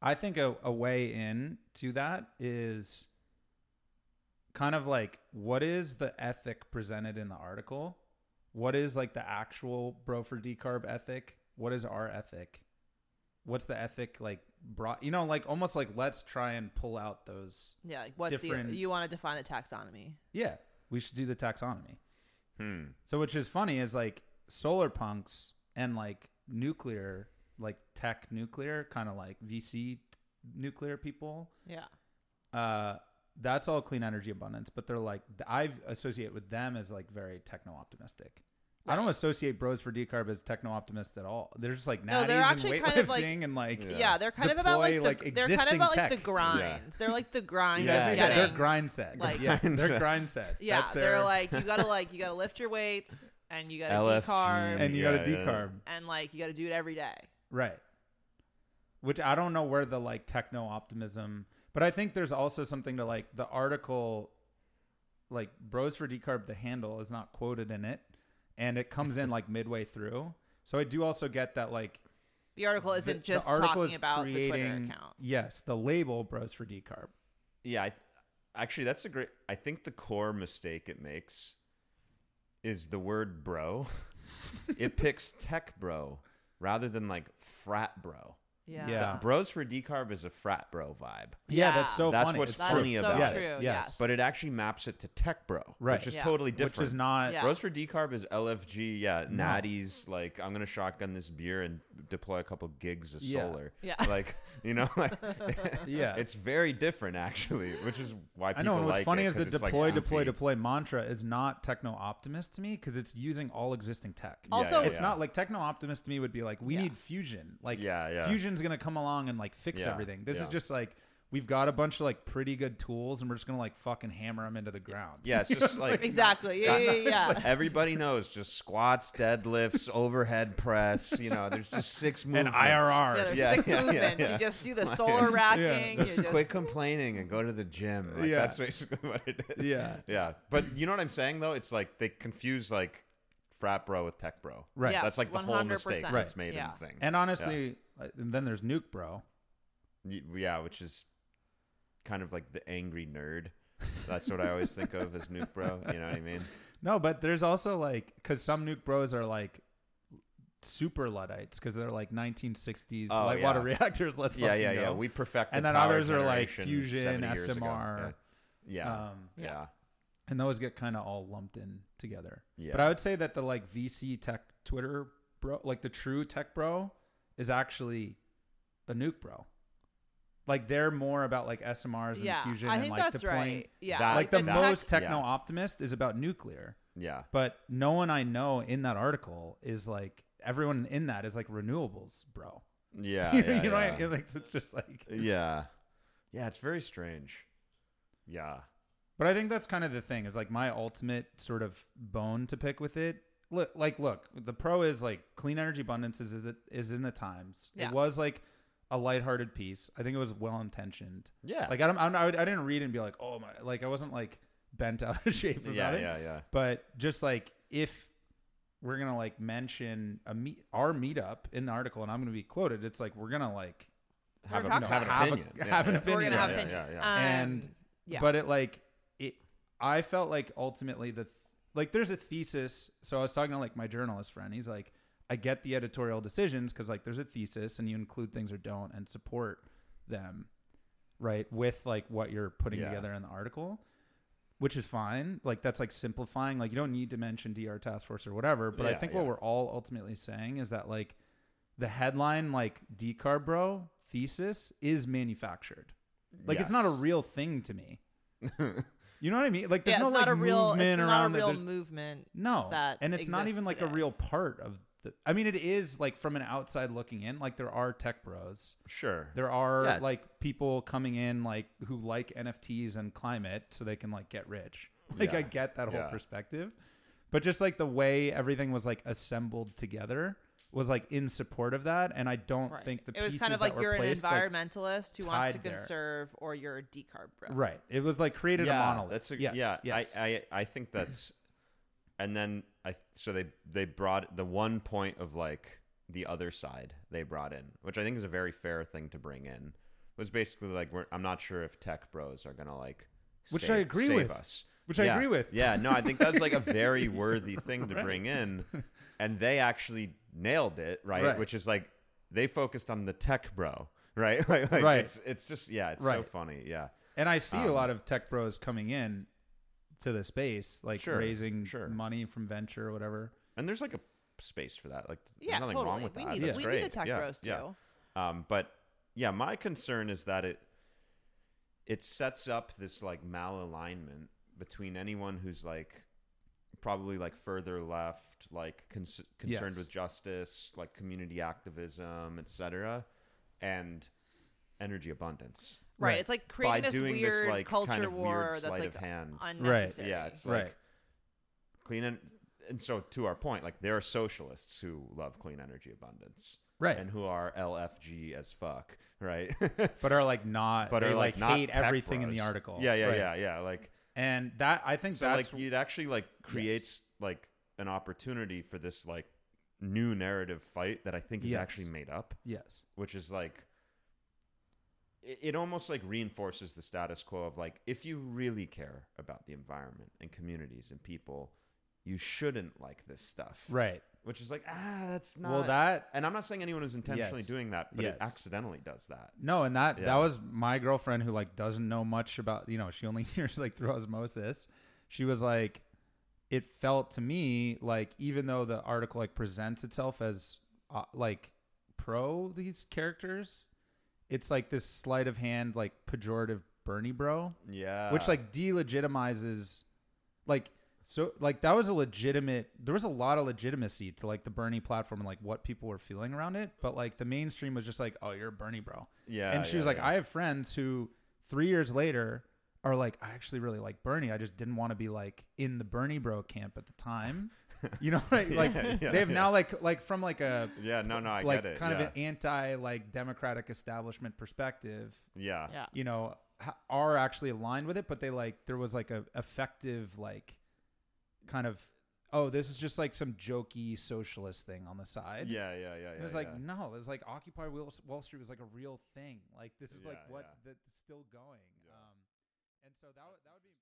I think a, a way in to that is kind of like what is the ethic presented in the article? What is like the actual bro for decarb ethic? What is our ethic? What's the ethic like brought you know, like almost like let's try and pull out those Yeah, like what's Different- the you want to define a taxonomy? Yeah, we should do the taxonomy. Hmm. So which is funny is like solar punks and like nuclear, like tech nuclear, kind of like VC nuclear people. Yeah. Uh, that's all clean energy abundance, but they're like I associate with them as like very techno optimistic. I don't associate Bros for Decarb as techno optimists at all. They're just like No, natties they're and actually weightlifting kind of like- and like Yeah. Yeah, they're kind of about like, the, like, they're kind of existing about like the tech. grinds. They're like the grind. Yeah, of That's what I said, getting, they're grind set. like- yeah, they're grind set. Yeah, That's they're their- like you gotta like you gotta lift your weights and you gotta LFG. decarb and you got to yeah. decarb. and like you gotta do it every day. Right. Which I don't know where the like techno optimism, but I think there's also something to like the article, like Bros for Decarb, the handle is not quoted in it, and it comes in like midway through. So I do also get that like The article isn't the just article talking is about the Twitter creating- account. Yes, the label Bros for Decarb. Yeah, I, actually, that's a great. I think the core mistake it makes is the word bro. it picks tech bro rather than like frat bro. Yeah. Yeah. Bros for decarb is a frat bro vibe, Yeah, Yeah. that's so That's funny. what's It's That funny so about true. it. Yes, Yes. yes. but it actually maps it to tech bro, Right. which is Yeah. totally different. which is not. Yeah. Bros for decarb is LFG, yeah, No. natties. Like I'm gonna shotgun this beer and deploy a couple gigs of Yeah. solar. Yeah. like you know, like Yeah. it's very different actually, which is why people I know. And what's like funny it, is the 'cause it's, like, deploy, deploy, deploy mantra is not techno optimist to me because it's using all existing tech. Also- it's yeah. not like techno optimist to me would be like we Yeah. need fusion. Like Yeah, yeah. fusion's gonna come along and like fix Yeah, everything. This is yeah. just like we've got a bunch of like pretty good tools and we're just gonna like fucking hammer them into the ground. Yeah, it's just like Exactly. Yeah, yeah, yeah. yeah. Everybody knows just squats, deadlifts, overhead press. You know, there's just six and movements. Yeah, IRRs. there's Yeah, six yeah, yeah, movements. yeah. You just do the solar racking. You Just just, quit complaining and go to the gym. Like, Yeah. That's basically what it is. Yeah. Yeah. But you know what I'm saying though? It's like they confuse like frat bro with tech bro. Right. Yes, That's like the whole mistake 100%. that's made Yeah. in the thing. And honestly, and then there's Nuke Bro. Yeah, which is kind of like the angry nerd. That's what I always think of as nuke bro. You know what I mean? No, but there's also like because some Nuke Bros are like super Luddites because they're like 1960s Oh, light yeah. water reactors. Let's yeah, fucking yeah, yeah. We perfect. And then others are like Fusion, SMR. Yeah. Yeah. um, yeah. Yeah. and those get kind of all lumped in together. Yeah. But I would say that the like VC tech Twitter bro, like the true tech bro, is actually a nuke bro. Like they're more about like SMRs and yeah. fusion I and think like that's deploying. right. Yeah. that- Like the tech- most tech- techno optimist is about nuclear, Yeah. but no one I know in that article is like everyone in that is like renewables, bro. Yeah. you yeah, know, what I yeah. mean? like so it's just like. Yeah. Yeah, it's very strange. Yeah. But I think that's kind of the thing is like my ultimate sort of bone to pick with it. Look, like, look, the pro is like clean energy abundance is is, is in the times. Yeah. It was like a lighthearted piece. I think it was well intentioned. Yeah. Like I don't, I, don't, I didn't read and be like, oh my, like I wasn't like bent out of shape about yeah, it. yeah, yeah. But just like if we're gonna like mention a meet our meetup in the article, and I'm gonna be quoted, it's like we're gonna like Have, a, talking have an about have a- opinion. Yeah, have an opinion We're gonna have yeah, opinions. yeah, yeah. Um, and yeah. but it like it i felt like ultimately the th- like there's a thesis. So i was talking to like my journalist friend. He's like i get the editorial decisions because like there's a thesis and you include things or don't and support them right with like what you're putting Yeah. together in the article which is fine. Like that's like simplifying. Like you don't need to mention dr task force or whatever but i think yeah. what we're all ultimately saying is that like the headline like decarb bro thesis is manufactured. Like it's not a real thing to me you know what I mean? Like, there's yeah, no it's not like a real. It's movement not a around it. real There's- movement. No, that and it's not even exists like a real part of the. I mean, it is like from an outside looking in. Like there are tech bros. Sure. There are Yeah. like people coming in like who like NFTs and climate so they can like get rich. Like I get that whole Yeah. perspective, but just like the way everything was like assembled together was like in support of that, and I don't Right. think the it was pieces kind of like you're an placed, like- environmentalist who wants to tied there. conserve, or you're a decarb bro. right. It was like created yeah, a monolith. That's a, yes, yeah. yes. I, I I think that's, and then I so they they brought the one point of like the other side they brought in, which I think is a very fair thing to bring in, was basically like, we're, I'm not sure if tech bros are gonna like, Which save, I agree save with. us. Which I agree with. Yeah, no, I think that's like a very worthy thing to Right. bring in, and they actually nailed it, right? Right. Which is like they focused on the tech bro, right? like, like, Right. It's, it's just yeah, it's so funny. Yeah, And I see a Um, lot of tech bros coming in to the space, like Sure, raising sure. money from venture or whatever. and there's like a space for that. Like, there's Yeah, nothing totally. wrong with we that. need That's we great. need the tech yeah, bros too. yeah. Um, but yeah, my concern is that it it sets up this like malalignment between anyone who's like probably like further left, like cons- concerned Yes. with justice, like community activism, etc., and energy abundance. Right. Right. It's like By creating this doing weird this like culture kind of war weird that's sleight like of hand, unnecessary. yeah, it's like Right. clean and and so to our point, like there are socialists who love clean energy abundance Right. and who are LFG as fuck, right? but are like not but they are like, like, not hate tech everything in the article. Yeah, yeah, Right. yeah, yeah. Like And that I think so, that's like it actually like creates like an opportunity for this like new narrative fight that I think is Yes. actually made up, yes. which is like it, it almost like reinforces the status quo of like if you really care about the environment and communities and people, you shouldn't like this stuff, Right. which is like ah, that's not. well, that and I'm not saying anyone is intentionally Yes. doing that, but it accidentally does that. no, and that Yeah. that was my girlfriend who like doesn't know much about you know she only hears like through osmosis. She was like, it felt to me like even though the article like presents itself as uh, like pro these characters, it's like this sleight of hand like pejorative Bernie bro. Yeah, which like delegitimizes like so like that was a legitimate there was a lot of legitimacy to like the bernie platform and like what people were feeling around it but like the mainstream was just like oh you're a bernie bro yeah, and she yeah, was like yeah. i have friends who three years later are like i actually really like bernie i just didn't want to be like in the bernie bro camp at the time you know right like Yeah, yeah, they have yeah. now like like from like a Yeah, no, no, I like get it. kind yeah. of an anti like democratic establishment perspective yeah. Yeah. you know are actually aligned with it but they like there was like a effective like kind of oh this is just like some jokey socialist thing on the side Yeah, yeah, yeah, And yeah. it's like yeah. no it's like occupy wall, street was like a real thing like this is like what yeah. that's still going Yeah. um and so that that would be